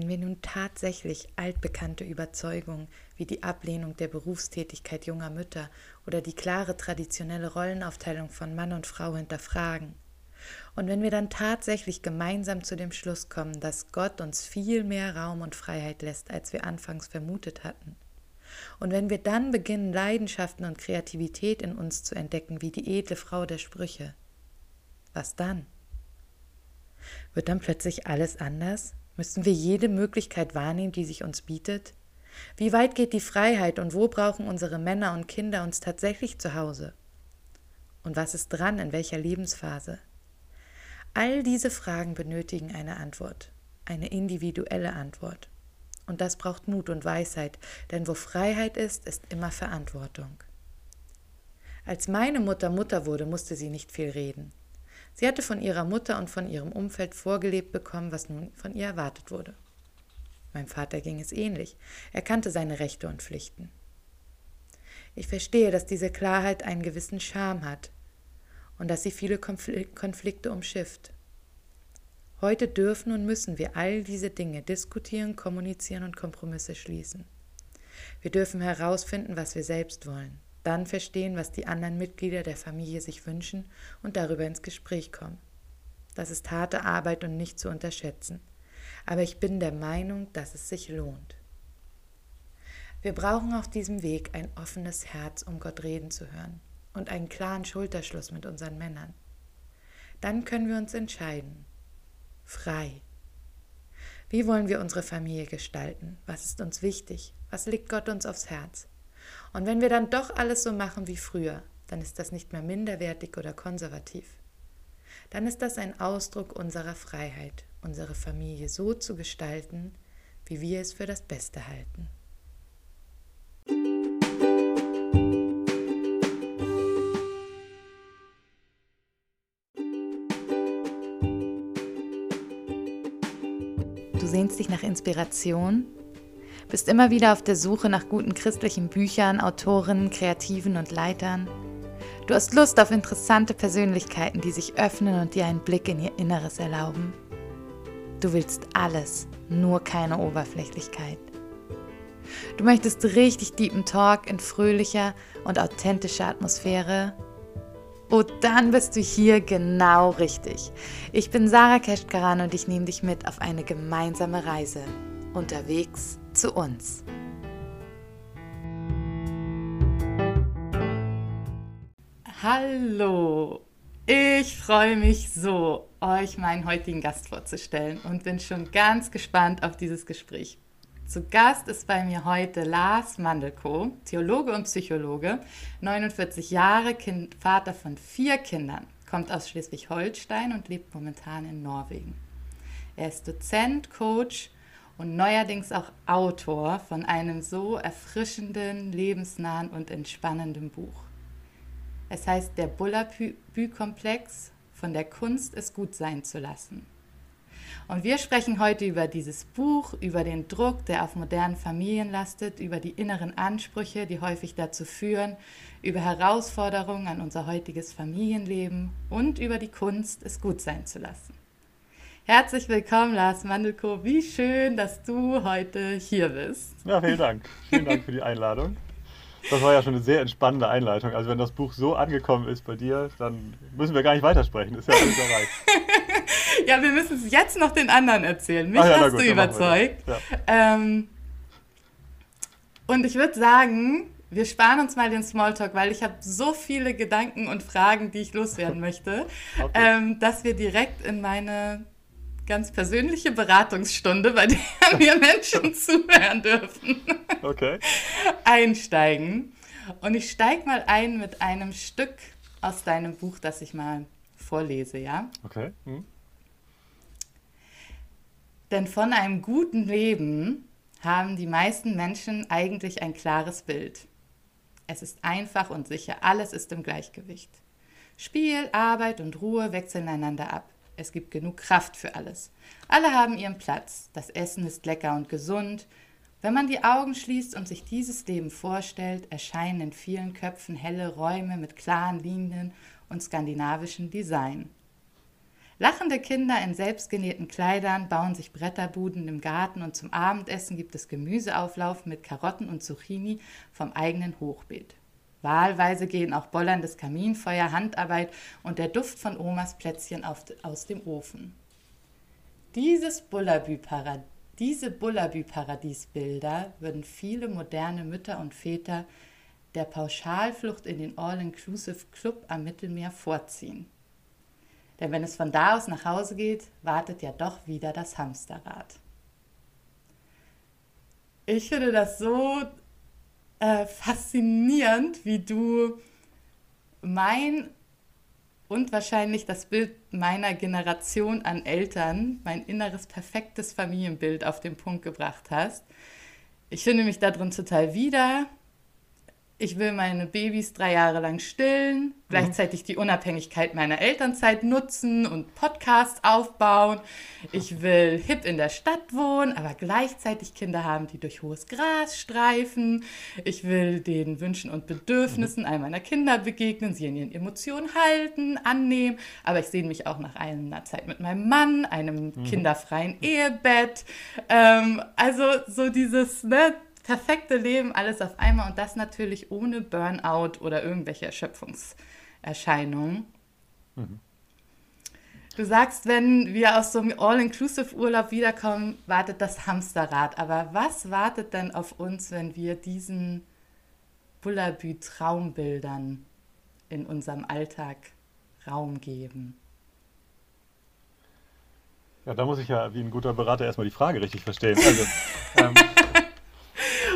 wenn wir nun tatsächlich altbekannte Überzeugungen wie die Ablehnung der Berufstätigkeit junger Mütter oder die klare traditionelle Rollenaufteilung von Mann und Frau hinterfragen. Und wenn wir dann tatsächlich gemeinsam zu dem Schluss kommen, dass Gott uns viel mehr Raum und Freiheit lässt, als wir anfangs vermutet hatten. Und wenn wir dann beginnen, Leidenschaften und Kreativität in uns zu entdecken, wie die edle Frau der Sprüche, was dann? Wird dann plötzlich alles anders? Müssen wir jede Möglichkeit wahrnehmen, die sich uns bietet? Wie weit geht die Freiheit und wo brauchen unsere Männer und Kinder uns tatsächlich zu Hause? Und was ist dran in welcher Lebensphase? All diese Fragen benötigen eine Antwort, eine individuelle Antwort. Und das braucht Mut und Weisheit, denn wo Freiheit ist, ist immer Verantwortung. Als meine Mutter Mutter wurde, musste sie nicht viel reden. Sie hatte von ihrer Mutter und von ihrem Umfeld vorgelebt bekommen, was nun von ihr erwartet wurde. Meinem Vater ging es ähnlich. Er kannte seine Rechte und Pflichten. Ich verstehe, dass diese Klarheit einen gewissen Charme hat und dass sie viele Konflikte umschifft. Heute dürfen und müssen wir all diese Dinge diskutieren, kommunizieren und Kompromisse schließen. Wir dürfen herausfinden, was wir selbst wollen dann verstehen, was die anderen Mitglieder der Familie sich wünschen und darüber ins Gespräch kommen. Das ist harte Arbeit und nicht zu unterschätzen. Aber ich bin der Meinung, dass es sich lohnt. Wir brauchen auf diesem Weg ein offenes Herz, um Gott reden zu hören und einen klaren Schulterschluss mit unseren Männern. Dann können wir uns entscheiden. Frei. Wie wollen wir unsere Familie gestalten? Was ist uns wichtig? Was legt Gott uns aufs Herz? Und wenn wir dann doch alles so machen wie früher, dann ist das nicht mehr minderwertig oder konservativ. Dann ist das ein Ausdruck unserer Freiheit, unsere Familie so zu gestalten, wie wir es für das Beste halten. Du sehnst dich nach Inspiration bist immer wieder auf der Suche nach guten christlichen Büchern, Autoren, Kreativen und Leitern. Du hast Lust auf interessante Persönlichkeiten, die sich öffnen und dir einen Blick in ihr Inneres erlauben. Du willst alles, nur keine Oberflächlichkeit. Du möchtest richtig deepen Talk in fröhlicher und authentischer Atmosphäre. Oh, dann bist du hier genau richtig. Ich bin Sarah Keschkaran und ich nehme dich mit auf eine gemeinsame Reise. Unterwegs zu uns. Hallo, ich freue mich so, euch meinen heutigen Gast vorzustellen und bin schon ganz gespannt auf dieses Gespräch. Zu Gast ist bei mir heute Lars Mandelko, Theologe und Psychologe, 49 Jahre, kind, Vater von vier Kindern, kommt aus Schleswig-Holstein und lebt momentan in Norwegen. Er ist Dozent, Coach und neuerdings auch Autor von einem so erfrischenden, lebensnahen und entspannenden Buch. Es heißt Der Bullabü-Komplex von der Kunst, es gut sein zu lassen. Und wir sprechen heute über dieses Buch, über den Druck, der auf modernen Familien lastet, über die inneren Ansprüche, die häufig dazu führen, über Herausforderungen an unser heutiges Familienleben und über die Kunst, es gut sein zu lassen. Herzlich willkommen, Lars Mandelko. Wie schön, dass du heute hier bist. Ja, vielen Dank. Vielen Dank für die Einladung. Das war ja schon eine sehr entspannende Einleitung. Also wenn das Buch so angekommen ist bei dir, dann müssen wir gar nicht weitersprechen. Das ist ja alles erreicht. ja, wir müssen es jetzt noch den anderen erzählen. Mich ja, hast gut, du überzeugt. Ja. Ähm, und ich würde sagen, wir sparen uns mal den Smalltalk, weil ich habe so viele Gedanken und Fragen, die ich loswerden möchte, okay. ähm, dass wir direkt in meine ganz persönliche Beratungsstunde, bei der mir Menschen zuhören dürfen, okay. einsteigen. Und ich steige mal ein mit einem Stück aus deinem Buch, das ich mal vorlese, ja? Okay. Hm. Denn von einem guten Leben haben die meisten Menschen eigentlich ein klares Bild. Es ist einfach und sicher, alles ist im Gleichgewicht. Spiel, Arbeit und Ruhe wechseln einander ab. Es gibt genug Kraft für alles. Alle haben ihren Platz. Das Essen ist lecker und gesund. Wenn man die Augen schließt und sich dieses Leben vorstellt, erscheinen in vielen Köpfen helle Räume mit klaren Linien und skandinavischem Design. Lachende Kinder in selbstgenähten Kleidern bauen sich Bretterbuden im Garten und zum Abendessen gibt es Gemüseauflauf mit Karotten und Zucchini vom eigenen Hochbeet. Wahlweise gehen auch bollerndes Kaminfeuer, Handarbeit und der Duft von Omas Plätzchen auf, aus dem Ofen. Dieses Bullabü-Paradies diese Bullabü-Paradiesbilder würden viele moderne Mütter und Väter der Pauschalflucht in den All-Inclusive Club am Mittelmeer vorziehen. Denn wenn es von da aus nach Hause geht, wartet ja doch wieder das Hamsterrad. Ich finde das so äh, faszinierend, wie du mein und wahrscheinlich das Bild meiner Generation an Eltern, mein inneres perfektes Familienbild auf den Punkt gebracht hast. Ich finde mich darin total wieder ich will meine Babys drei Jahre lang stillen, mhm. gleichzeitig die Unabhängigkeit meiner Elternzeit nutzen und Podcasts aufbauen. Ich will hip in der Stadt wohnen, aber gleichzeitig Kinder haben, die durch hohes Gras streifen. Ich will den Wünschen und Bedürfnissen all meiner Kinder begegnen, sie in ihren Emotionen halten, annehmen. Aber ich sehe mich auch nach einer Zeit mit meinem Mann, einem mhm. kinderfreien Ehebett. Ähm, also so dieses, ne, perfekte Leben, alles auf einmal und das natürlich ohne Burnout oder irgendwelche Erschöpfungserscheinungen. Mhm. Du sagst, wenn wir aus so einem All-Inclusive-Urlaub wiederkommen, wartet das Hamsterrad. Aber was wartet denn auf uns, wenn wir diesen Bullabü-Traumbildern in unserem Alltag Raum geben? Ja, da muss ich ja wie ein guter Berater erstmal die Frage richtig verstehen. Also, ähm,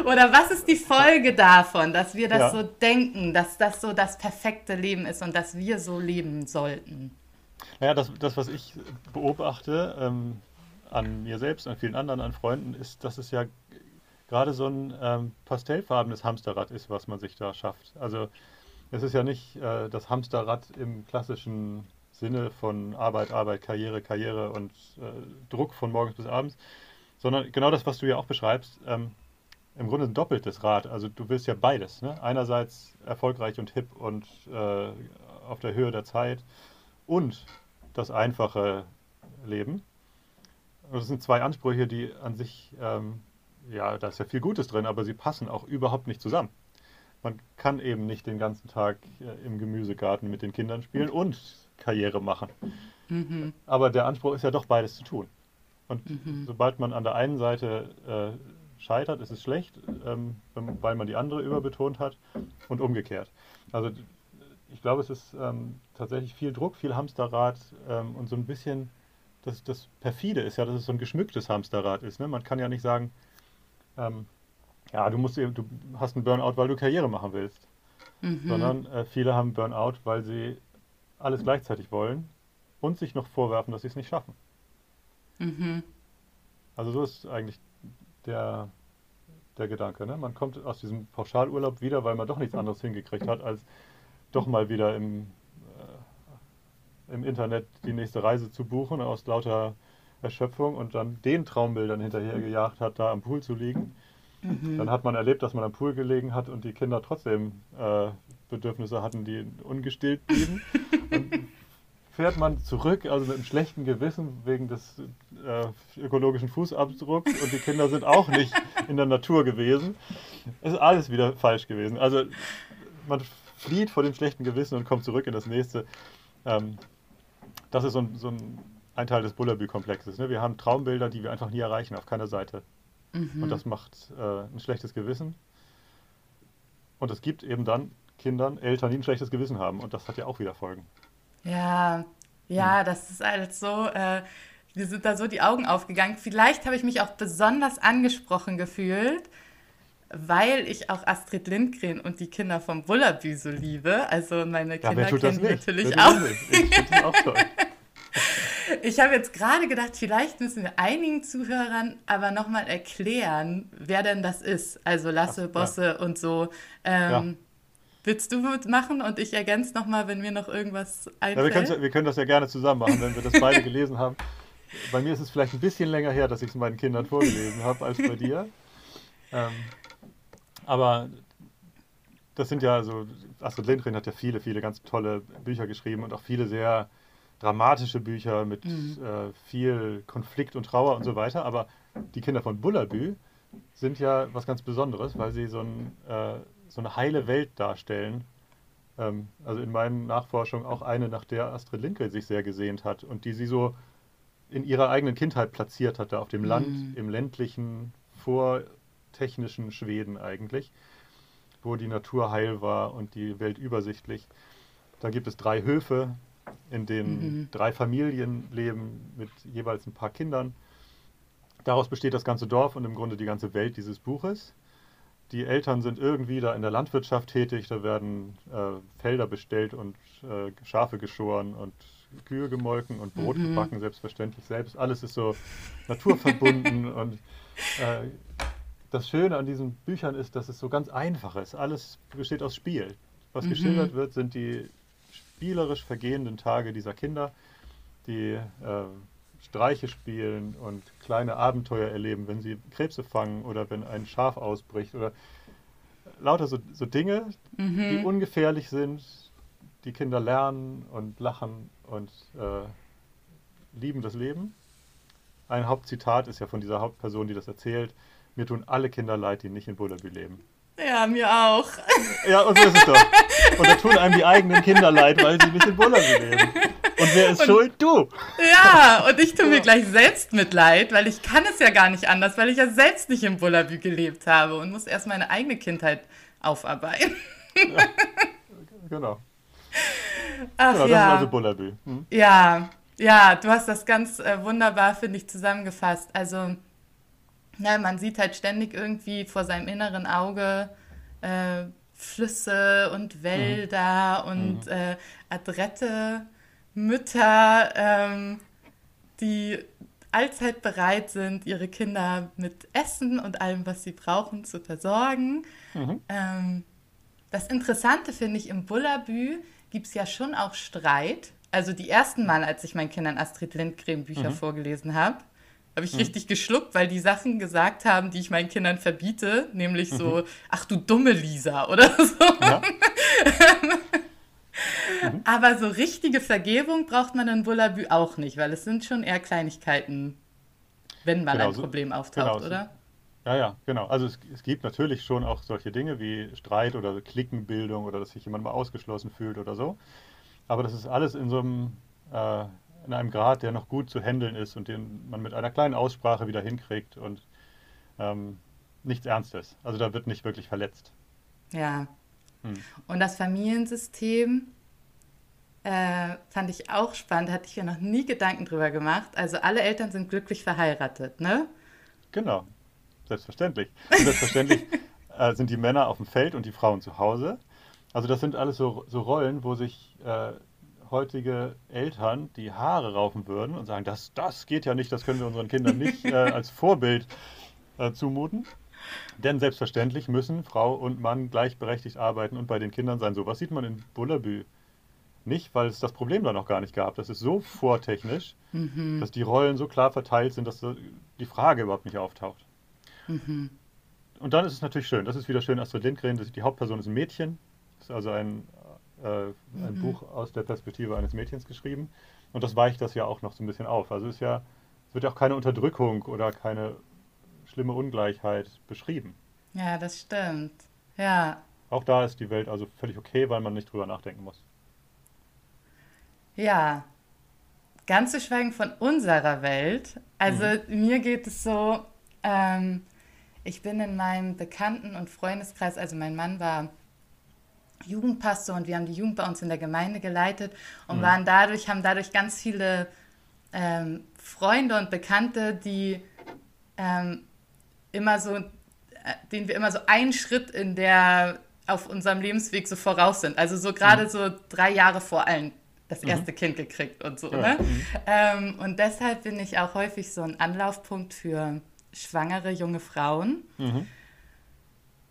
Oder was ist die Folge davon, dass wir das ja. so denken, dass das so das perfekte Leben ist und dass wir so leben sollten? Naja, das, das was ich beobachte ähm, an mir selbst, an vielen anderen, an Freunden, ist, dass es ja gerade so ein ähm, pastellfarbenes Hamsterrad ist, was man sich da schafft. Also es ist ja nicht äh, das Hamsterrad im klassischen Sinne von Arbeit, Arbeit, Karriere, Karriere und äh, Druck von morgens bis abends, sondern genau das, was du ja auch beschreibst. Ähm, im Grunde ein doppeltes Rad. Also du willst ja beides. Ne? Einerseits erfolgreich und hip und äh, auf der Höhe der Zeit und das einfache Leben. Das sind zwei Ansprüche, die an sich, ähm, ja, da ist ja viel Gutes drin, aber sie passen auch überhaupt nicht zusammen. Man kann eben nicht den ganzen Tag äh, im Gemüsegarten mit den Kindern spielen und Karriere machen. Mhm. Aber der Anspruch ist ja doch beides zu tun. Und mhm. sobald man an der einen Seite äh, scheitert, ist es schlecht, ähm, weil man die andere überbetont hat und umgekehrt. Also ich glaube, es ist ähm, tatsächlich viel Druck, viel Hamsterrad ähm, und so ein bisschen das, das perfide ist ja, dass es so ein geschmücktes Hamsterrad ist. Ne? Man kann ja nicht sagen, ähm, ja, du musst du hast einen Burnout, weil du Karriere machen willst, mhm. sondern äh, viele haben Burnout, weil sie alles gleichzeitig wollen und sich noch vorwerfen, dass sie es nicht schaffen. Mhm. Also so ist eigentlich der, der Gedanke. Ne? Man kommt aus diesem Pauschalurlaub wieder, weil man doch nichts anderes hingekriegt hat, als doch mal wieder im, äh, im Internet die nächste Reise zu buchen, aus lauter Erschöpfung und dann den Traumbildern hinterhergejagt hat, da am Pool zu liegen. Mhm. Dann hat man erlebt, dass man am Pool gelegen hat und die Kinder trotzdem äh, Bedürfnisse hatten, die ungestillt blieben. fährt man zurück, also mit einem schlechten Gewissen wegen des äh, ökologischen Fußabdrucks und die Kinder sind auch nicht in der Natur gewesen. Es ist alles wieder falsch gewesen. Also man flieht vor dem schlechten Gewissen und kommt zurück in das nächste. Ähm, das ist so ein, so ein, ein Teil des Bullabü-Komplexes. Ne? Wir haben Traumbilder, die wir einfach nie erreichen, auf keiner Seite. Mhm. Und das macht äh, ein schlechtes Gewissen. Und es gibt eben dann Kindern, Eltern, die ein schlechtes Gewissen haben. Und das hat ja auch wieder Folgen. Ja, ja, hm. das ist halt so, äh, mir sind da so die Augen aufgegangen. Vielleicht habe ich mich auch besonders angesprochen gefühlt, weil ich auch Astrid Lindgren und die Kinder vom Bullabü so liebe. Also meine Kinder ja, kennen die natürlich auch. Ich, auch ich habe jetzt gerade gedacht, vielleicht müssen wir einigen Zuhörern aber nochmal erklären, wer denn das ist. Also Lasse, Bosse ja. und so. Ähm, ja. Willst du mitmachen und ich ergänze nochmal, wenn mir noch irgendwas einfällt? Ja, wir, wir können das ja gerne zusammen machen, wenn wir das beide gelesen haben. Bei mir ist es vielleicht ein bisschen länger her, dass ich es meinen Kindern vorgelesen habe, als bei dir. Ähm, aber das sind ja so, Astrid Lindgren hat ja viele, viele ganz tolle Bücher geschrieben und auch viele sehr dramatische Bücher mit mhm. äh, viel Konflikt und Trauer und so weiter. Aber die Kinder von Bullabü sind ja was ganz Besonderes, weil sie so, ein, äh, so eine heile Welt darstellen. Ähm, also in meinen Nachforschungen auch eine, nach der Astrid Lindgren sich sehr gesehnt hat und die sie so in ihrer eigenen Kindheit platziert hatte, auf dem mhm. Land, im ländlichen, vortechnischen Schweden eigentlich, wo die Natur heil war und die Welt übersichtlich. Da gibt es drei Höfe, in denen mhm. drei Familien leben mit jeweils ein paar Kindern. Daraus besteht das ganze Dorf und im Grunde die ganze Welt dieses Buches. Die Eltern sind irgendwie da in der Landwirtschaft tätig, da werden äh, Felder bestellt und äh, Schafe geschoren und Kühe gemolken und Brot mhm. gebacken, selbstverständlich selbst. Alles ist so naturverbunden und äh, das Schöne an diesen Büchern ist, dass es so ganz einfach ist. Alles besteht aus Spiel. Was mhm. geschildert wird, sind die spielerisch vergehenden Tage dieser Kinder, die äh, Streiche spielen und kleine Abenteuer erleben, wenn sie Krebse fangen oder wenn ein Schaf ausbricht oder lauter so, so Dinge, mhm. die ungefährlich sind, die Kinder lernen und lachen und äh, lieben das Leben. Ein Hauptzitat ist ja von dieser Hauptperson, die das erzählt. Mir tun alle Kinder leid, die nicht in Bullaby leben. Ja, mir auch. Ja, und so ist es doch. Und da tun einem die eigenen Kinder leid, weil sie nicht in Bullaby leben. Und wer ist und, schuld? Du. Ja, und ich tue mir gleich selbst Mitleid, weil ich kann es ja gar nicht anders, weil ich ja selbst nicht in Bullaby gelebt habe und muss erst meine eigene Kindheit aufarbeiten. Ja, genau. Ach, genau, das ja. ist also Bullaby. Hm? Ja, ja, du hast das ganz äh, wunderbar, finde ich, zusammengefasst. Also, na, man sieht halt ständig irgendwie vor seinem inneren Auge äh, Flüsse und Wälder mhm. und mhm. Äh, adrette Mütter, ähm, die allzeit bereit sind, ihre Kinder mit Essen und allem, was sie brauchen, zu versorgen. Mhm. Ähm, das Interessante finde ich, im Bullabü gibt es ja schon auch Streit. Also die ersten Mal, als ich meinen Kindern Astrid Lindgren Bücher mhm. vorgelesen habe, habe ich mhm. richtig geschluckt, weil die Sachen gesagt haben, die ich meinen Kindern verbiete, nämlich so, mhm. ach du dumme Lisa oder so. Ja. Mhm. Aber so richtige Vergebung braucht man in Bullabü auch nicht, weil es sind schon eher Kleinigkeiten, wenn mal genau, ein Problem auftaucht, genau, oder? Ja, ja, genau. Also es, es, gibt natürlich schon auch solche Dinge wie Streit oder Klickenbildung oder dass sich jemand mal ausgeschlossen fühlt oder so. Aber das ist alles in so einem, äh, in einem Grad, der noch gut zu handeln ist und den man mit einer kleinen Aussprache wieder hinkriegt und ähm, nichts Ernstes. Also da wird nicht wirklich verletzt. Ja, hm. Und das Familiensystem äh, fand ich auch spannend, hatte ich ja noch nie Gedanken drüber gemacht. Also alle Eltern sind glücklich verheiratet, ne? Genau, selbstverständlich. Und selbstverständlich äh, sind die Männer auf dem Feld und die Frauen zu Hause. Also das sind alles so, so Rollen, wo sich äh, heutige Eltern die Haare raufen würden und sagen, das, das geht ja nicht, das können wir unseren Kindern nicht äh, als Vorbild äh, zumuten. Denn selbstverständlich müssen Frau und Mann gleichberechtigt arbeiten und bei den Kindern sein. So was sieht man in Bullabü nicht, weil es das Problem da noch gar nicht gab. Das ist so vortechnisch, mhm. dass die Rollen so klar verteilt sind, dass die Frage überhaupt nicht auftaucht. Mhm. Und dann ist es natürlich schön. Das ist wieder schön Astrid Lindgren. Die Hauptperson ist ein Mädchen. Das ist also ein, äh, ein mhm. Buch aus der Perspektive eines Mädchens geschrieben. Und das weicht das ja auch noch so ein bisschen auf. Also es ist ja, es wird ja auch keine Unterdrückung oder keine schlimme Ungleichheit beschrieben. Ja, das stimmt. Ja. Auch da ist die Welt also völlig okay, weil man nicht drüber nachdenken muss. Ja. Ganz zu schweigen von unserer Welt. Also mhm. mir geht es so, ähm, ich bin in meinem Bekannten- und Freundeskreis, also mein Mann war Jugendpastor und wir haben die Jugend bei uns in der Gemeinde geleitet und mhm. waren dadurch, haben dadurch ganz viele ähm, Freunde und Bekannte, die ähm, immer so, äh, den wir immer so einen Schritt in der auf unserem Lebensweg so voraus sind. Also so gerade mhm. so drei Jahre vor allen das mhm. erste mhm. Kind gekriegt und so. Ja. Ne? Mhm. Ähm, und deshalb bin ich auch häufig so ein Anlaufpunkt für schwangere junge Frauen. Mhm.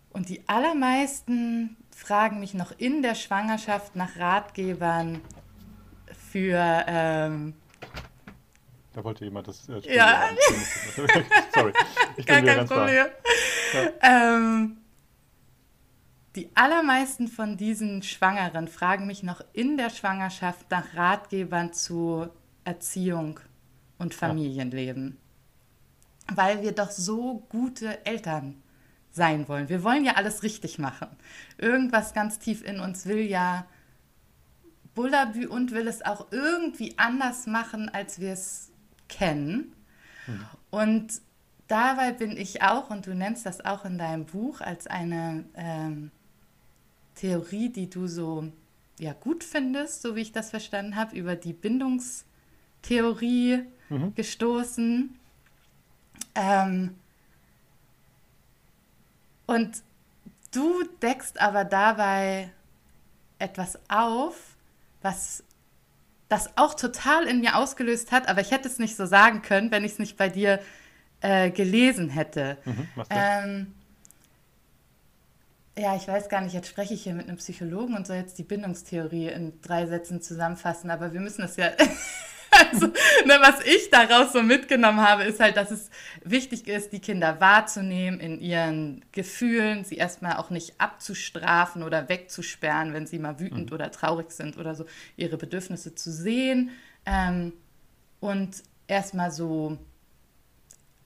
Und die allermeisten fragen mich noch in der Schwangerschaft nach Ratgebern für ähm, da wollte jemand das äh, Spiel Ja. Sorry. Ich Gar kein Problem. Ja. Ähm, die allermeisten von diesen Schwangeren fragen mich noch in der Schwangerschaft nach Ratgebern zu Erziehung und Familienleben. Ja. Weil wir doch so gute Eltern sein wollen. Wir wollen ja alles richtig machen. Irgendwas ganz tief in uns will ja Bullabü und will es auch irgendwie anders machen, als wir es kennen. Mhm. Und dabei bin ich auch, und du nennst das auch in deinem Buch als eine ähm, Theorie, die du so ja, gut findest, so wie ich das verstanden habe, über die Bindungstheorie mhm. gestoßen. Ähm, und du deckst aber dabei etwas auf, was das auch total in mir ausgelöst hat, aber ich hätte es nicht so sagen können, wenn ich es nicht bei dir äh, gelesen hätte. Mhm, ähm, ja, ich weiß gar nicht, jetzt spreche ich hier mit einem Psychologen und soll jetzt die Bindungstheorie in drei Sätzen zusammenfassen, aber wir müssen es ja Also, ne, was ich daraus so mitgenommen habe, ist halt, dass es wichtig ist, die Kinder wahrzunehmen in ihren Gefühlen, sie erstmal auch nicht abzustrafen oder wegzusperren, wenn sie mal wütend mhm. oder traurig sind oder so, ihre Bedürfnisse zu sehen ähm, und erstmal so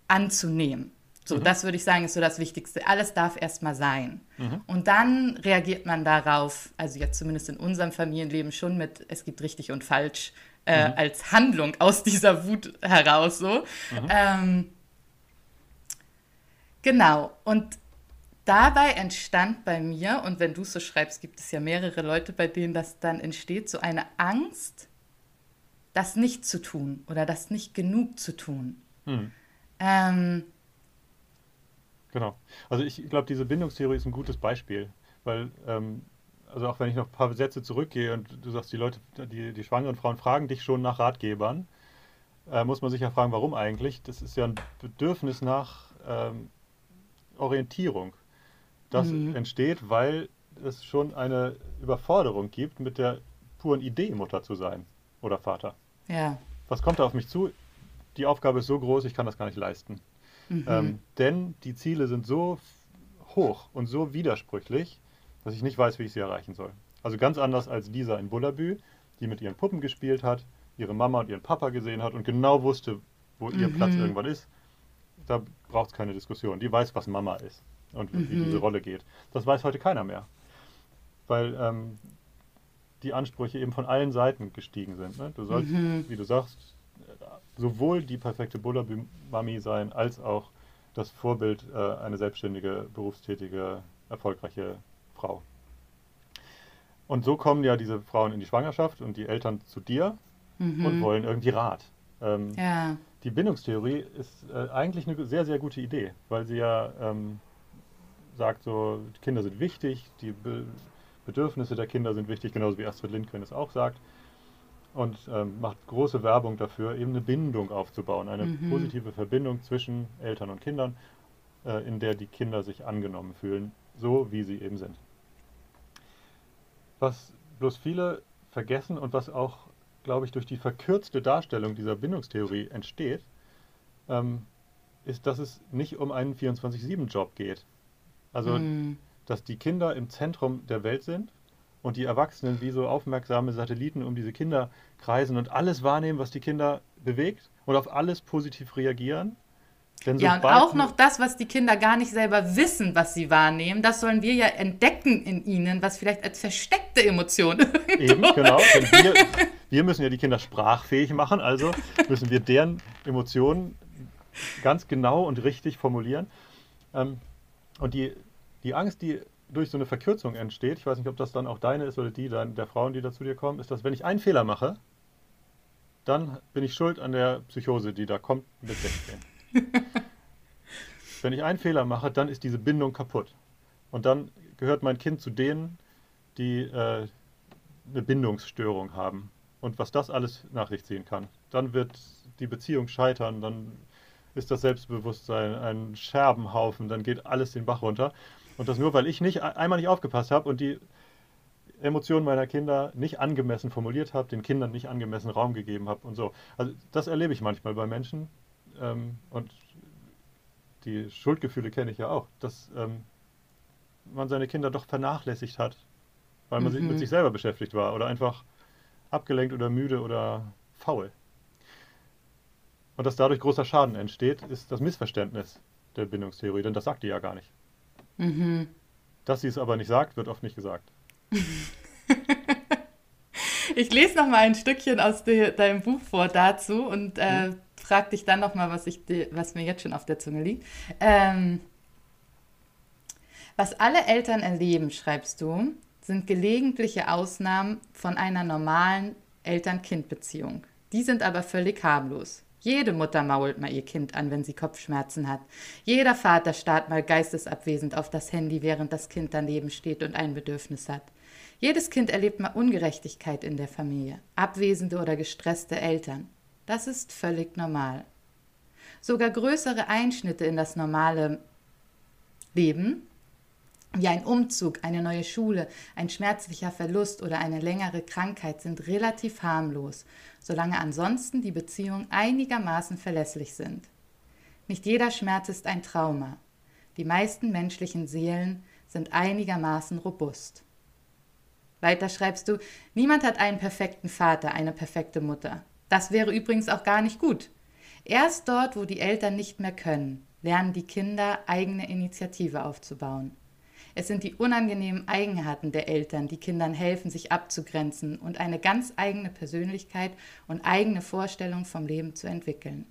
anzunehmen. So, mhm. das würde ich sagen, ist so das Wichtigste. Alles darf erstmal sein. Mhm. Und dann reagiert man darauf, also jetzt zumindest in unserem Familienleben schon mit, es gibt richtig und falsch äh, mhm. als Handlung aus dieser Wut heraus so. Mhm. Ähm, genau. Und dabei entstand bei mir, und wenn du es so schreibst, gibt es ja mehrere Leute, bei denen das dann entsteht, so eine Angst, das nicht zu tun oder das nicht genug zu tun. Mhm. Ähm, genau. Also ich glaube, diese Bindungstheorie ist ein gutes Beispiel, weil ähm, also auch wenn ich noch ein paar Sätze zurückgehe und du sagst, die Leute, die, die schwangeren Frauen fragen dich schon nach Ratgebern, äh, muss man sich ja fragen, warum eigentlich? Das ist ja ein Bedürfnis nach ähm, Orientierung. Das mhm. entsteht, weil es schon eine Überforderung gibt, mit der puren Idee, Mutter zu sein oder Vater. Ja. Was kommt da auf mich zu? Die Aufgabe ist so groß, ich kann das gar nicht leisten. Mhm. Ähm, denn die Ziele sind so hoch und so widersprüchlich, dass ich nicht weiß, wie ich sie erreichen soll. Also ganz anders als Lisa in Bullabü, die mit ihren Puppen gespielt hat, ihre Mama und ihren Papa gesehen hat und genau wusste, wo ihr mhm. Platz irgendwann ist. Da braucht es keine Diskussion. Die weiß, was Mama ist und mhm. wie diese Rolle geht. Das weiß heute keiner mehr. Weil ähm, die Ansprüche eben von allen Seiten gestiegen sind. Ne? Du sollst, mhm. wie du sagst, sowohl die perfekte Bullabü-Mami sein, als auch das Vorbild, äh, eine selbstständige, berufstätige, erfolgreiche Frau. Und so kommen ja diese Frauen in die Schwangerschaft und die Eltern zu dir mhm. und wollen irgendwie Rat. Ähm, ja. Die Bindungstheorie ist äh, eigentlich eine sehr, sehr gute Idee, weil sie ja ähm, sagt, so, Kinder sind wichtig, die Be Bedürfnisse der Kinder sind wichtig, genauso wie Astrid Lindgren es auch sagt. Und ähm, macht große Werbung dafür, eben eine Bindung aufzubauen, eine mhm. positive Verbindung zwischen Eltern und Kindern, äh, in der die Kinder sich angenommen fühlen, so wie sie eben sind. Was bloß viele vergessen und was auch, glaube ich, durch die verkürzte Darstellung dieser Bindungstheorie entsteht, ähm, ist, dass es nicht um einen 24-7-Job geht. Also, mm. dass die Kinder im Zentrum der Welt sind und die Erwachsenen wie so aufmerksame Satelliten um diese Kinder kreisen und alles wahrnehmen, was die Kinder bewegt und auf alles positiv reagieren ja, und auch noch das, was die Kinder gar nicht selber wissen, was sie wahrnehmen, das sollen wir ja entdecken in ihnen, was vielleicht als versteckte Emotion. Eben, genau. Wir, wir, müssen ja die Kinder sprachfähig machen, also müssen wir deren Emotionen ganz genau und richtig formulieren. Ähm, und die, die Angst, die durch so eine Verkürzung entsteht, ich weiß nicht, ob das dann auch deine ist oder die der Frauen, die da zu dir kommen, ist, dass wenn ich einen Fehler mache, dann bin ich schuld an der Psychose, die da kommt mit 16. Wenn ich einen Fehler mache, dann ist diese Bindung kaputt. Und dann gehört mein Kind zu denen, die äh, eine Bindungsstörung haben. Und was das alles nach sich ziehen kann. Dann wird die Beziehung scheitern, dann ist das Selbstbewusstsein ein Scherbenhaufen, dann geht alles den Bach runter. Und das nur, weil ich nicht einmal nicht aufgepasst habe und die Emotionen meiner Kinder nicht angemessen formuliert habe, den Kindern nicht angemessen Raum gegeben habe und so. Also das erlebe ich manchmal bei Menschen, ähm, und die Schuldgefühle kenne ich ja auch, dass ähm, man seine Kinder doch vernachlässigt hat, weil man mhm. mit sich selber beschäftigt war oder einfach abgelenkt oder müde oder faul. Und dass dadurch großer Schaden entsteht, ist das Missverständnis der Bindungstheorie, denn das sagt die ja gar nicht. Mhm. Dass sie es aber nicht sagt, wird oft nicht gesagt. ich lese noch mal ein Stückchen aus de, deinem Buch vor dazu und äh, mhm. Frage dich dann noch mal, was, was mir jetzt schon auf der Zunge liegt. Ähm, was alle Eltern erleben, schreibst du, sind gelegentliche Ausnahmen von einer normalen Eltern-Kind-Beziehung. Die sind aber völlig harmlos. Jede Mutter mault mal ihr Kind an, wenn sie Kopfschmerzen hat. Jeder Vater starrt mal geistesabwesend auf das Handy, während das Kind daneben steht und ein Bedürfnis hat. Jedes Kind erlebt mal Ungerechtigkeit in der Familie, abwesende oder gestresste Eltern. Das ist völlig normal. Sogar größere Einschnitte in das normale Leben wie ein Umzug, eine neue Schule, ein schmerzlicher Verlust oder eine längere Krankheit sind relativ harmlos, solange ansonsten die Beziehungen einigermaßen verlässlich sind. Nicht jeder Schmerz ist ein Trauma. Die meisten menschlichen Seelen sind einigermaßen robust. Weiter schreibst du, niemand hat einen perfekten Vater, eine perfekte Mutter. Das wäre übrigens auch gar nicht gut. Erst dort, wo die Eltern nicht mehr können, lernen die Kinder eigene Initiative aufzubauen. Es sind die unangenehmen Eigenheiten der Eltern, die Kindern helfen, sich abzugrenzen und eine ganz eigene Persönlichkeit und eigene Vorstellung vom Leben zu entwickeln.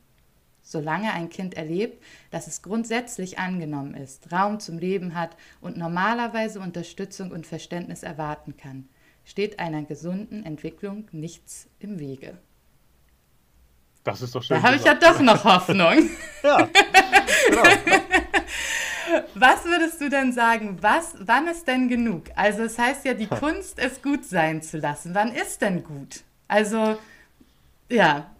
Solange ein Kind erlebt, dass es grundsätzlich angenommen ist, Raum zum Leben hat und normalerweise Unterstützung und Verständnis erwarten kann, steht einer gesunden Entwicklung nichts im Wege. Das ist doch schön. Da habe ich ja doch noch Hoffnung. ja, genau. Was würdest du denn sagen, was, wann ist denn genug? Also es heißt ja, die Kunst ist gut sein zu lassen. Wann ist denn gut? Also, ja.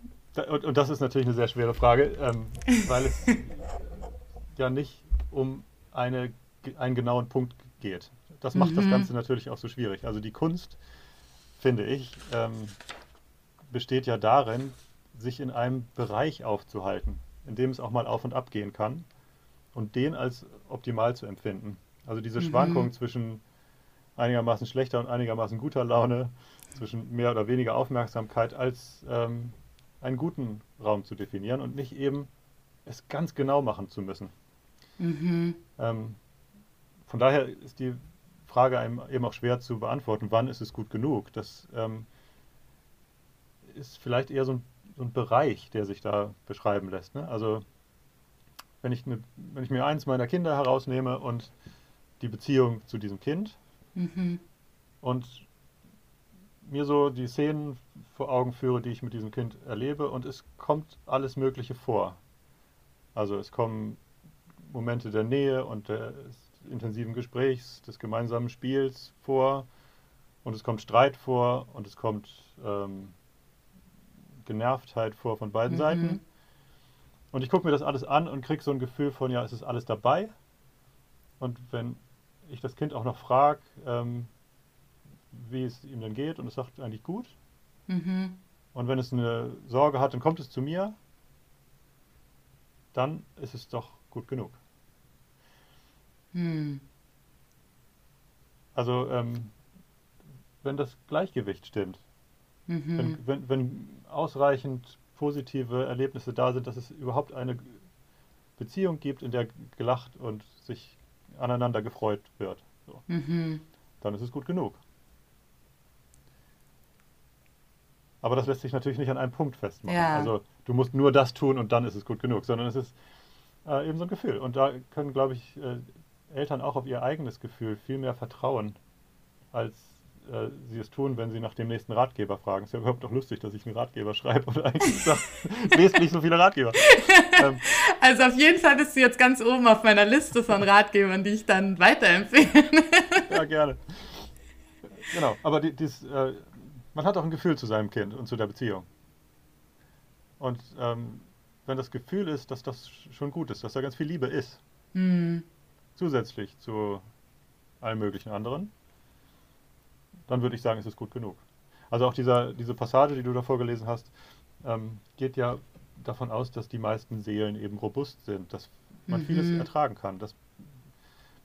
Und, und das ist natürlich eine sehr schwere Frage, ähm, weil es ja nicht um eine, einen genauen Punkt geht. Das macht mhm. das Ganze natürlich auch so schwierig. Also die Kunst, finde ich, ähm, besteht ja darin, sich in einem Bereich aufzuhalten, in dem es auch mal auf und ab gehen kann und den als optimal zu empfinden. Also diese mhm. Schwankung zwischen einigermaßen schlechter und einigermaßen guter Laune, zwischen mehr oder weniger Aufmerksamkeit als ähm, einen guten Raum zu definieren und nicht eben es ganz genau machen zu müssen. Mhm. Ähm, von daher ist die Frage einem eben auch schwer zu beantworten, wann ist es gut genug. Das ähm, ist vielleicht eher so ein, so ein, Bereich, der sich da beschreiben lässt. Ne? Also wenn ich, eine, wenn ich mir eins meiner Kinder herausnehme und die Beziehung zu diesem Kind mhm. und mir so die Szenen vor Augen führe, die ich mit diesem Kind erlebe und es kommt alles Mögliche vor. Also es kommen Momente der Nähe und des intensiven Gesprächs, des gemeinsamen Spiels vor und es kommt Streit vor und es kommt ähm, Genervtheit vor von beiden mhm. Seiten. Und ich gucke mir das alles an und kriege so ein Gefühl von, ja, es ist alles dabei. Und wenn ich das Kind auch noch frage, ähm, wie es ihm denn geht, und es sagt eigentlich gut. Mhm. Und wenn es eine Sorge hat, dann kommt es zu mir. Dann ist es doch gut genug. Mhm. Also, ähm, wenn das Gleichgewicht stimmt, mhm. wenn, wenn, wenn ausreichend positive Erlebnisse da sind, dass es überhaupt eine Beziehung gibt, in der gelacht und sich aneinander gefreut wird. So. Mhm. Dann ist es gut genug. Aber das lässt sich natürlich nicht an einem Punkt festmachen. Ja. Also du musst nur das tun und dann ist es gut genug, sondern es ist äh, eben so ein Gefühl. Und da können, glaube ich, äh, Eltern auch auf ihr eigenes Gefühl viel mehr vertrauen, als äh, sie es tun, wenn sie nach dem nächsten Ratgeber fragen. Es ist ja überhaupt doch lustig, dass ich einen Ratgeber schreibe oder eigentlich sage, lest nicht so viele Ratgeber. Ähm, also auf jeden Fall bist du jetzt ganz oben auf meiner Liste von Ratgebern, die ich dann weiterempfehle. ja, gerne. Genau, aber die, dies, äh, man hat auch ein Gefühl zu seinem Kind und zu der Beziehung. Und ähm, wenn das Gefühl ist, dass das schon gut ist, dass da ganz viel Liebe ist, mhm. zusätzlich zu allen möglichen anderen, dann würde ich sagen, es ist gut genug. Also auch dieser, diese Passage, die du da vorgelesen hast, ähm, geht ja davon aus, dass die meisten Seelen eben robust sind, dass man mhm. vieles ertragen kann. Das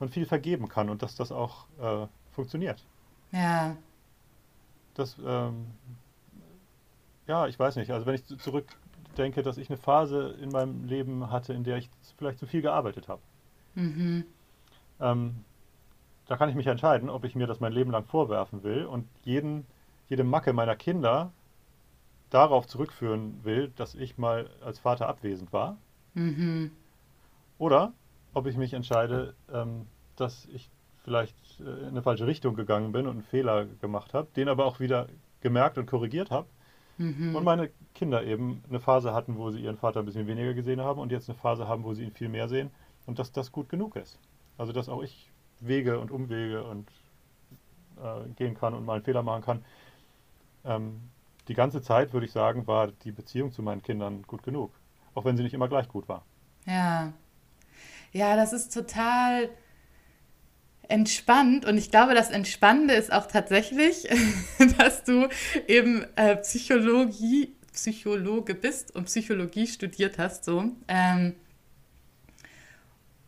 man viel vergeben kann und dass das auch äh, funktioniert. Ja. Das, ähm, ja, ich weiß nicht. Also wenn ich zurückdenke, dass ich eine Phase in meinem Leben hatte, in der ich vielleicht zu viel gearbeitet habe. Mhm. Ähm, da kann ich mich entscheiden, ob ich mir das mein Leben lang vorwerfen will und jeden, jede Macke meiner Kinder darauf zurückführen will, dass ich mal als Vater abwesend war. Mhm. Oder ob ich mich entscheide, ähm, dass ich vielleicht äh, in eine falsche Richtung gegangen bin und einen Fehler gemacht habe, den aber auch wieder gemerkt und korrigiert habe. Mhm. Und meine Kinder eben eine Phase hatten, wo sie ihren Vater ein bisschen weniger gesehen haben und jetzt eine Phase haben, wo sie ihn viel mehr sehen und dass das gut genug ist. Also dass auch ich Wege und Umwege und äh, gehen kann und mal einen Fehler machen kann. Ähm, die ganze Zeit, würde ich sagen, war die Beziehung zu meinen Kindern gut genug. Auch wenn sie nicht immer gleich gut war. Ja. Ja, das ist total entspannt und ich glaube, das Entspannende ist auch tatsächlich, dass du eben äh, Psychologie, Psychologe bist und Psychologie studiert hast, so. Ähm,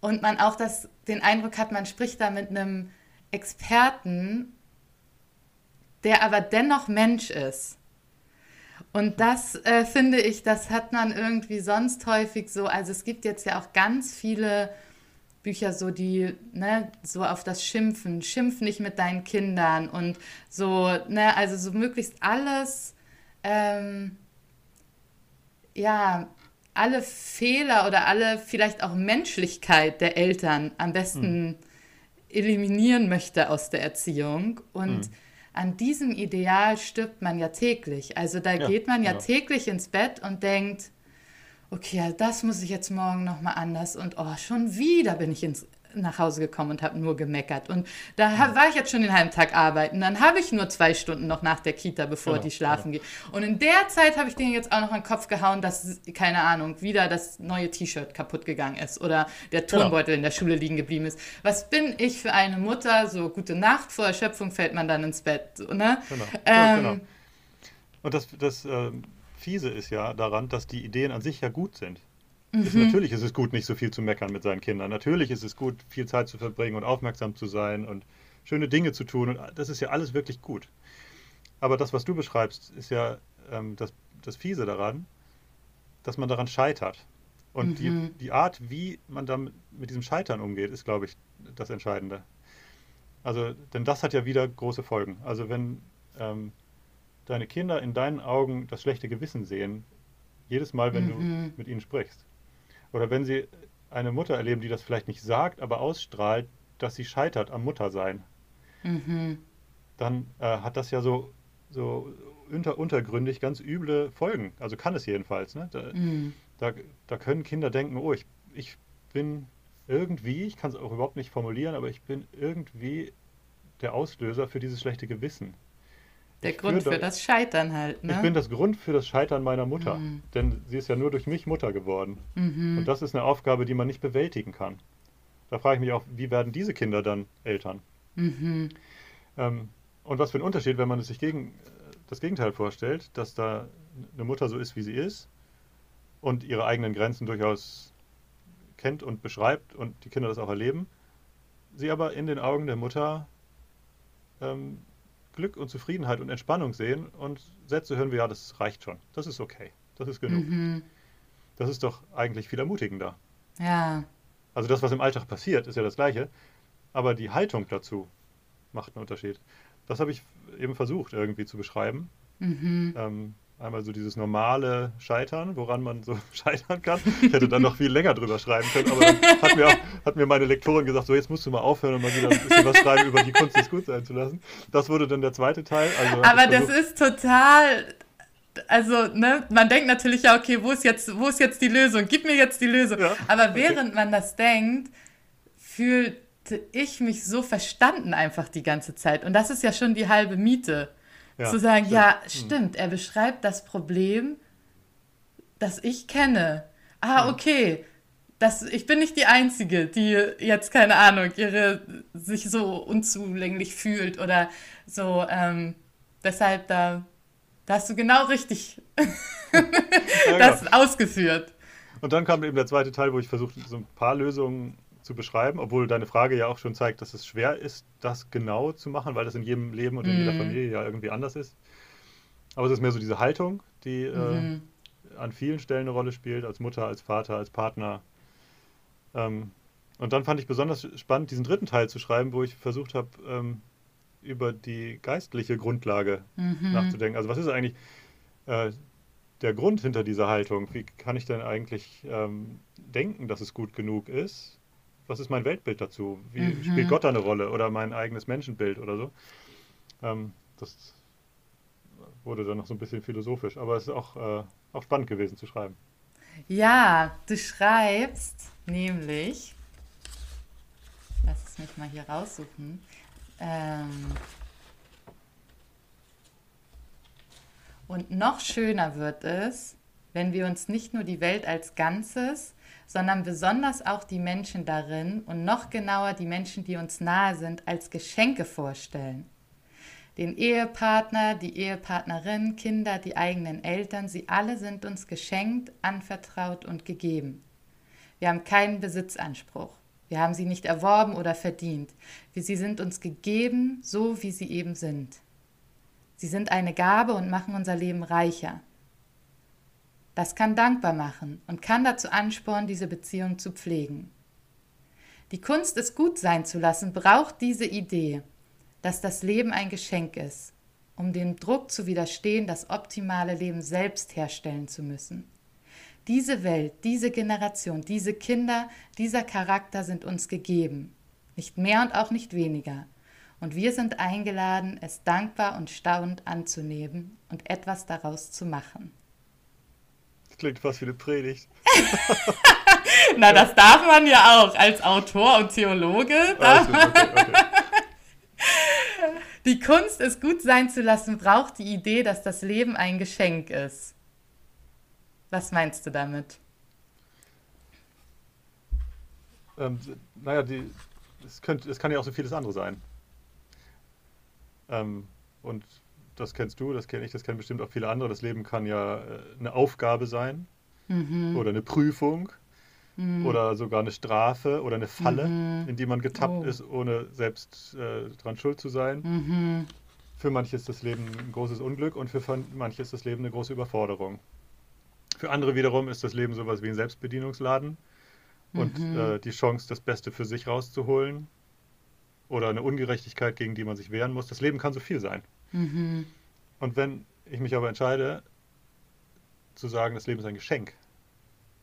und man auch das, den Eindruck hat, man spricht da mit einem Experten, der aber dennoch Mensch ist. Und das äh, finde ich, das hat man irgendwie sonst häufig so. Also es gibt jetzt ja auch ganz viele Bücher, so die, ne, so auf das Schimpfen, schimpf nicht mit deinen Kindern und so, ne, also so möglichst alles, ähm, ja, alle Fehler oder alle vielleicht auch Menschlichkeit der Eltern am besten mhm. eliminieren möchte aus der Erziehung. Und mhm. an diesem Ideal stirbt man ja täglich. Also da ja, geht man ja, ja täglich ins Bett und denkt, okay, das muss ich jetzt morgen nochmal anders und oh, schon wieder bin ich ins nach Hause gekommen und habe nur gemeckert. Und da hab, war ich jetzt schon den halben Tag arbeiten. Dann habe ich nur zwei Stunden noch nach der Kita, bevor genau, die schlafen genau. gehen. Und in der Zeit habe ich denen jetzt auch noch in den Kopf gehauen, dass, keine Ahnung, wieder das neue T-Shirt kaputt gegangen ist oder der. Turnbeutel genau. in der Schule liegen geblieben ist. Was bin ich für eine Mutter? So gute Nacht, vor Erschöpfung fällt man dann ins Bett. Ne? Genau. Ähm, genau. Und das, das äh, Fiese ist ja daran, dass die Ideen an sich ja gut sind. Mhm. Ist, natürlich ist es gut, nicht so viel zu meckern mit seinen Kindern. Natürlich ist es gut, viel Zeit zu verbringen und aufmerksam zu sein und schöne Dinge zu tun. Und das ist ja alles wirklich gut. Aber das, was du beschreibst, ist ja ähm, das, das Fiese daran, dass man daran scheitert. Und mhm. die, die Art, wie man dann mit diesem Scheitern umgeht, ist, glaube ich, das Entscheidende. Also, denn das hat ja wieder große Folgen. Also, wenn ähm, deine Kinder in deinen Augen das schlechte Gewissen sehen, jedes Mal, wenn mhm. du mit ihnen sprichst, oder wenn sie eine Mutter erleben, die das vielleicht nicht sagt, aber ausstrahlt, dass sie scheitert am Muttersein, mhm. dann äh, hat das ja so, so unter, untergründig ganz üble Folgen. Also kann es jedenfalls. Ne? Da, mhm. da, da, können Kinder denken, oh, ich, ich bin irgendwie, ich kann es auch überhaupt nicht formulieren, aber ich bin irgendwie der Auslöser für dieses schlechte Gewissen. Der ich Grund für das Scheitern halt, ne? Ich bin das Grund für das Scheitern meiner Mutter. Mhm. Denn sie ist ja nur durch mich Mutter geworden. Mhm. Und das ist eine Aufgabe, die man nicht bewältigen kann. Da frage ich mich auch, wie werden diese Kinder dann Eltern? Mhm. Ähm, und was für ein Unterschied, wenn man es sich gegen das Gegenteil vorstellt, dass da eine Mutter so ist, wie sie ist und ihre eigenen Grenzen durchaus kennt und beschreibt und die Kinder das auch erleben, sie aber in den Augen der Mutter ähm, Glück und Zufriedenheit und Entspannung sehen und Sätze hören wir, ja, das reicht schon. Das ist okay. Das ist genug. Mhm. Das ist doch eigentlich viel ermutigender. Ja. Also das, was im Alltag passiert, ist ja das Gleiche. Aber die Haltung dazu macht einen Unterschied. Das habe ich eben versucht irgendwie zu beschreiben. Mhm. Ähm, Einmal so dieses normale Scheitern, woran man so scheitern kann. Ich hätte dann noch viel länger drüber schreiben können, aber dann hat mir, auch, hat mir meine Lektorin gesagt, so jetzt musst du mal aufhören und mal wieder ein bisschen was schreiben über die Kunst des Gut sein zu lassen. Das wurde dann der zweite Teil. Also aber das ist total, also ne, man denkt natürlich ja, okay, wo ist jetzt, wo ist jetzt die Lösung? Gib mir jetzt die Lösung. Ja, aber während okay. man das denkt, fühlte ich mich so verstanden einfach die ganze Zeit. Und das ist ja schon die halbe Miete. Ja, zu sagen, stimmt. ja, hm. stimmt, er beschreibt das Problem, das ich kenne. Ah, hm. okay. Das, ich bin nicht die Einzige, die jetzt, keine Ahnung, ihre, sich so unzulänglich fühlt oder so. Ähm, deshalb, da, da hast du genau richtig das ja, genau. ausgeführt. Und dann kam eben der zweite Teil, wo ich versuchte, so ein paar Lösungen zu beschreiben, obwohl deine Frage ja auch schon zeigt, dass es schwer ist, das genau zu machen, weil das in jedem Leben und in jeder Mhm. Familie ja irgendwie anders ist. Aber es ist mehr so diese Haltung, die äh, Mhm. an vielen Stellen eine Rolle spielt, als Mutter, als Vater, als Partner. Ähm, und dann fand ich besonders spannend, diesen dritten Teil zu schreiben, wo ich versucht habe, ähm, über die geistliche Grundlage Mhm. nachzudenken. Also was ist eigentlich äh, der Grund hinter dieser Haltung? Wie kann ich denn eigentlich ähm, denken, dass es gut genug ist? Was ist mein Weltbild dazu? Wie Mhm. spielt Gott da eine Rolle oder mein eigenes Menschenbild oder so? Ähm, das wurde dann noch so ein bisschen philosophisch, aber es ist auch, äh, auch spannend gewesen zu schreiben. Ja, du schreibst nämlich, lass es mich mal hier raussuchen, ähm, und noch schöner wird es, wenn wir uns nicht nur die Welt als Ganzes, sondern besonders auch die Menschen darin und noch genauer die Menschen, die uns nahe sind, als Geschenke vorstellen. Den Ehepartner, die Ehepartnerin, Kinder, die eigenen Eltern, sie alle sind uns geschenkt, anvertraut und gegeben. Wir haben keinen Besitzanspruch. Wir haben sie nicht erworben oder verdient. Sie sind uns gegeben, so wie sie eben sind. Sie sind eine Gabe und machen unser Leben reicher. Das kann dankbar machen und kann dazu anspornen, diese Beziehung zu pflegen. Die Kunst, es gut sein zu lassen, braucht diese Idee, dass das Leben ein Geschenk ist, um dem Druck zu widerstehen, das optimale Leben selbst herstellen zu müssen. Diese Welt, diese Generation, diese Kinder, dieser Charakter sind uns gegeben, nicht mehr und auch nicht weniger. Und wir sind eingeladen, es dankbar und staunend anzunehmen und etwas daraus zu machen. Das klingt fast wie eine Predigt. Na, das darf man ja auch als Autor und Theologe. Ah, okay, okay. Die Kunst, es gut sein zu lassen, braucht die Idee, dass das Leben ein Geschenk ist. Was meinst du damit? Ähm, naja, die, es, könnte, es kann ja auch so vieles andere sein. Ähm, und das kennst du, das kenne ich, das kennen bestimmt auch viele andere. Das Leben kann ja äh, eine Aufgabe sein Mhm. oder eine Prüfung Mhm. oder sogar eine Strafe oder eine Falle, Mhm. in die man getappt Oh. ist, ohne selbst äh, dran schuld zu sein. Mhm. Für manche ist das Leben ein großes Unglück und für manche ist das Leben eine große Überforderung. Für andere wiederum ist das Leben sowas wie ein Selbstbedienungsladen und Mhm. äh, die Chance, das Beste für sich rauszuholen oder eine Ungerechtigkeit, gegen die man sich wehren muss. Das Leben kann so viel sein. Mhm. Und wenn ich mich aber entscheide, zu sagen, das Leben ist ein Geschenk,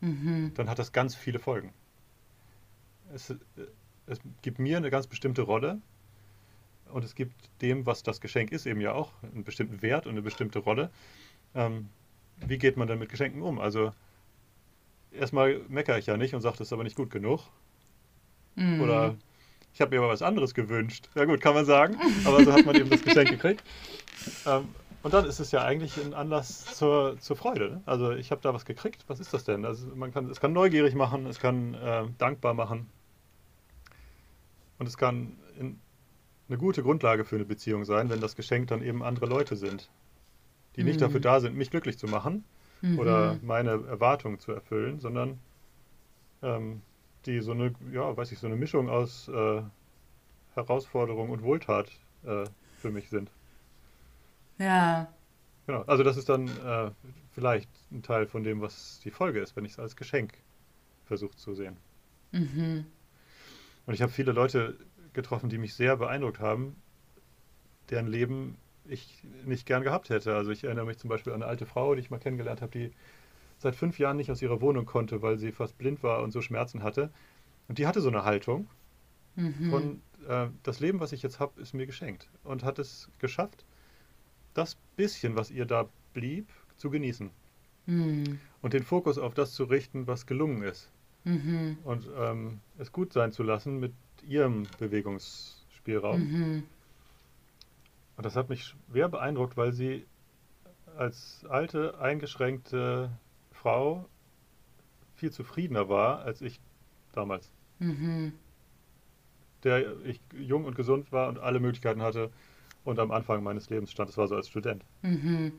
Mhm. dann hat das ganz viele Folgen. Es, äh, es gibt mir eine ganz bestimmte Rolle und es gibt dem, was das Geschenk ist, eben ja auch einen bestimmten Wert und eine bestimmte Rolle. Ähm, wie geht man dann mit Geschenken um? Also erstmal meckere ich ja nicht und sage, das ist aber nicht gut genug. Mhm. Oder ich habe mir aber was anderes gewünscht. Ja gut, kann man sagen, aber so hat man eben das Geschenk gekriegt. Ähm, und dann ist es ja eigentlich ein Anlass zur, zur Freude. Ne? Also ich habe da was gekriegt. Was ist das denn? Also man kann, es kann neugierig machen, es kann äh, dankbar machen. Und es kann in, eine gute Grundlage für eine Beziehung sein, wenn das Geschenk dann eben andere Leute sind, die nicht Mhm. dafür da sind, mich glücklich zu machen Mhm. oder meine Erwartungen zu erfüllen, sondern ähm, die so eine, ja, weiß ich, so eine Mischung aus äh, Herausforderung und Wohltat äh, für mich sind. Ja. Genau, also das ist dann äh, vielleicht ein Teil von dem, was die Folge ist, wenn ich es als Geschenk versuche zu sehen. Mhm. Und ich habe viele Leute getroffen, die mich sehr beeindruckt haben, deren Leben ich nicht gern gehabt hätte. Also ich erinnere mich zum Beispiel an eine alte Frau, die ich mal kennengelernt habe, die seit fünf Jahren nicht aus ihrer Wohnung konnte, weil sie fast blind war und so Schmerzen hatte. Und die hatte so eine Haltung Mhm. von, äh, das Leben, was ich jetzt habe, ist mir geschenkt. Und hat es geschafft, das bisschen, was ihr da blieb, zu genießen. Mhm. Und den Fokus auf das zu richten, was gelungen ist. Mhm. Und ähm, es gut sein zu lassen mit ihrem Bewegungsspielraum. Mhm. Und das hat mich schwer beeindruckt, weil sie als alte, eingeschränkte Frau viel zufriedener war als ich damals. Mhm. Der ich jung und gesund war und alle Möglichkeiten hatte und am Anfang meines Lebens stand. Das war so als Student. Mhm.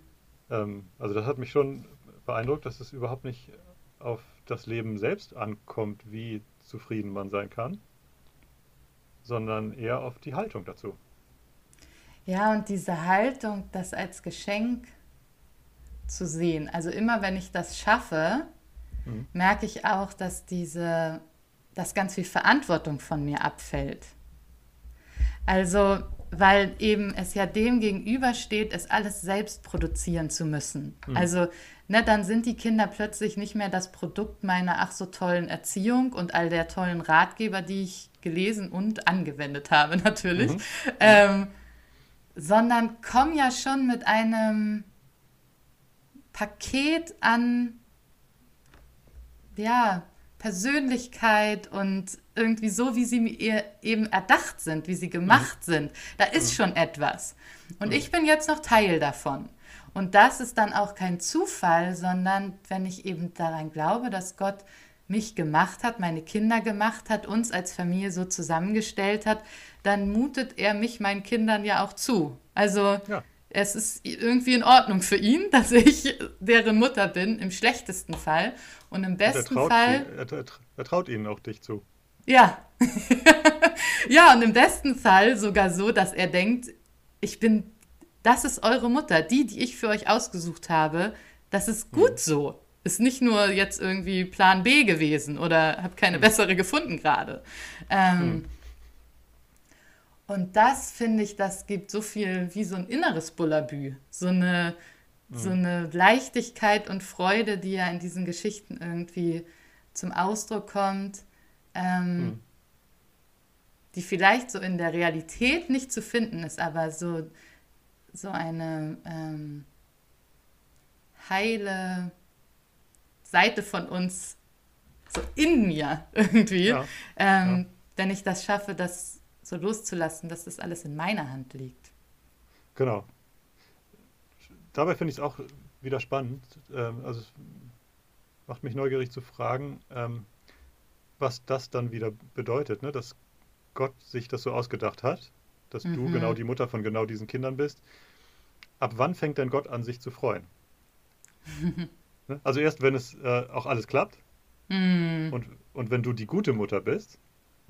Ähm, also das hat mich schon beeindruckt, dass es überhaupt nicht auf das Leben selbst ankommt, wie zufrieden man sein kann, sondern eher auf die Haltung dazu. Ja, und diese Haltung, das als Geschenk zu sehen. Also immer wenn ich das schaffe, mhm. merke ich auch, dass diese, dass ganz viel Verantwortung von mir abfällt. Also, weil eben es ja dem gegenübersteht, es alles selbst produzieren zu müssen. Mhm. Also, ne, dann sind die Kinder plötzlich nicht mehr das Produkt meiner ach so tollen Erziehung und all der tollen Ratgeber, die ich gelesen und angewendet habe, natürlich. Mhm. Ähm, sondern kommen ja schon mit einem Paket an ja, Persönlichkeit und irgendwie so, wie sie eben erdacht sind, wie sie gemacht mhm. sind. Da ist mhm. schon etwas. Und mhm. ich bin jetzt noch Teil davon. Und das ist dann auch kein Zufall, sondern wenn ich eben daran glaube, dass Gott mich gemacht hat, meine Kinder gemacht hat, uns als Familie so zusammengestellt hat, dann mutet er mich meinen Kindern ja auch zu. Also ja es ist irgendwie in Ordnung für ihn, dass ich deren Mutter bin, im schlechtesten Fall. Und im besten und er Fall. Sie, er, er, traut ihnen auch dich zu. Ja. ja, und im besten Fall sogar so, dass er denkt, ich bin, das ist eure Mutter, die, die ich für euch ausgesucht habe. Das ist gut hm. so. Ist nicht nur jetzt irgendwie Plan B gewesen oder habe keine hm. bessere gefunden gerade. Ähm, hm. Und das finde ich, das gibt so viel wie so ein inneres Bullabü. So eine, mhm. so eine Leichtigkeit und Freude, die ja in diesen Geschichten irgendwie zum Ausdruck kommt, ähm, mhm. die vielleicht so in der Realität nicht zu finden ist, aber so, so eine ähm, heile Seite von uns, so in mir irgendwie, ja. Ähm, ja. wenn ich das schaffe, das so loszulassen, dass das alles in meiner Hand liegt. Genau. Dabei finde ich es auch wieder spannend. Ähm, also es macht mich neugierig zu fragen, ähm, was das dann wieder bedeutet, ne? dass Gott sich das so ausgedacht hat, dass mhm. du genau die Mutter von genau diesen Kindern bist. Ab wann fängt denn Gott an, sich zu freuen? Ne? also erst, wenn es äh, auch alles klappt mhm. und, und wenn du die gute Mutter bist,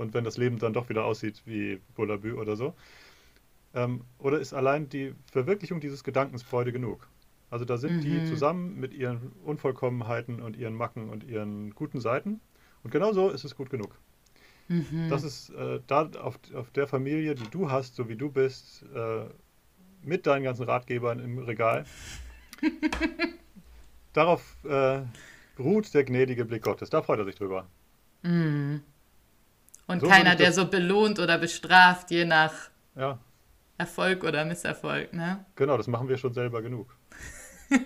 und wenn das Leben dann doch wieder aussieht wie Bullabü oder so? Ähm, oder ist allein die Verwirklichung dieses Gedankens Freude genug? Also da sind mhm. die zusammen mit ihren Unvollkommenheiten und ihren Macken und ihren guten Seiten. Und genau so ist es gut genug. Mhm. Das ist äh, da auf, auf der Familie, die du hast, so wie du bist, äh, mit deinen ganzen Ratgebern im Regal. Darauf äh, ruht der gnädige Blick Gottes. Da freut er sich drüber. Mhm. Und so keiner, der so belohnt oder bestraft, je nach ja. Erfolg oder Misserfolg, ne? Genau, das machen wir schon selber genug.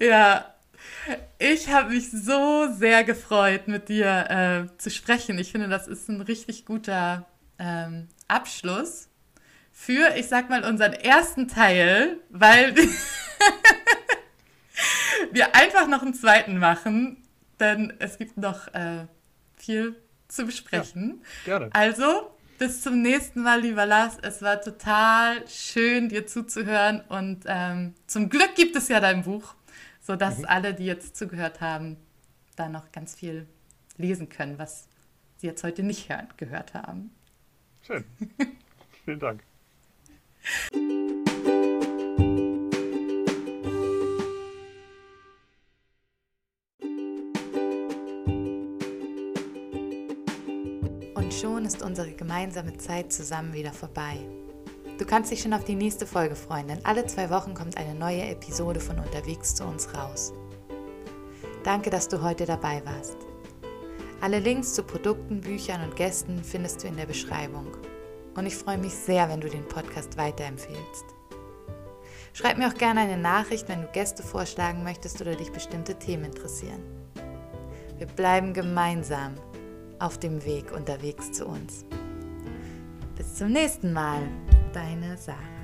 ja. ja. Ich habe mich so sehr gefreut, mit dir äh, zu sprechen. Ich finde, das ist ein richtig guter ähm, Abschluss für, ich sag mal, unseren ersten Teil, weil wir einfach noch einen zweiten machen, denn es gibt noch äh, viel zu besprechen. Ja, gerne. Also, bis zum nächsten Mal, lieber Lars. Es war total schön, dir zuzuhören. Und ähm, zum Glück gibt es ja dein Buch, sodass mhm. alle, die jetzt zugehört haben, da noch ganz viel lesen können, was sie jetzt heute nicht hören, gehört haben. Schön. Vielen Dank. Unsere gemeinsame Zeit zusammen wieder vorbei. Du kannst dich schon auf die nächste Folge freuen, denn alle zwei Wochen kommt eine neue Episode von Unterwegs zu uns raus. Danke, dass du heute dabei warst. Alle Links zu Produkten, Büchern und Gästen findest du in der Beschreibung. Und ich freue mich sehr, wenn du den Podcast weiterempfehlst. Schreib mir auch gerne eine Nachricht, wenn du Gäste vorschlagen möchtest oder dich bestimmte Themen interessieren. Wir bleiben gemeinsam auf dem Weg unterwegs zu uns. Bis zum nächsten Mal, deine Sarah.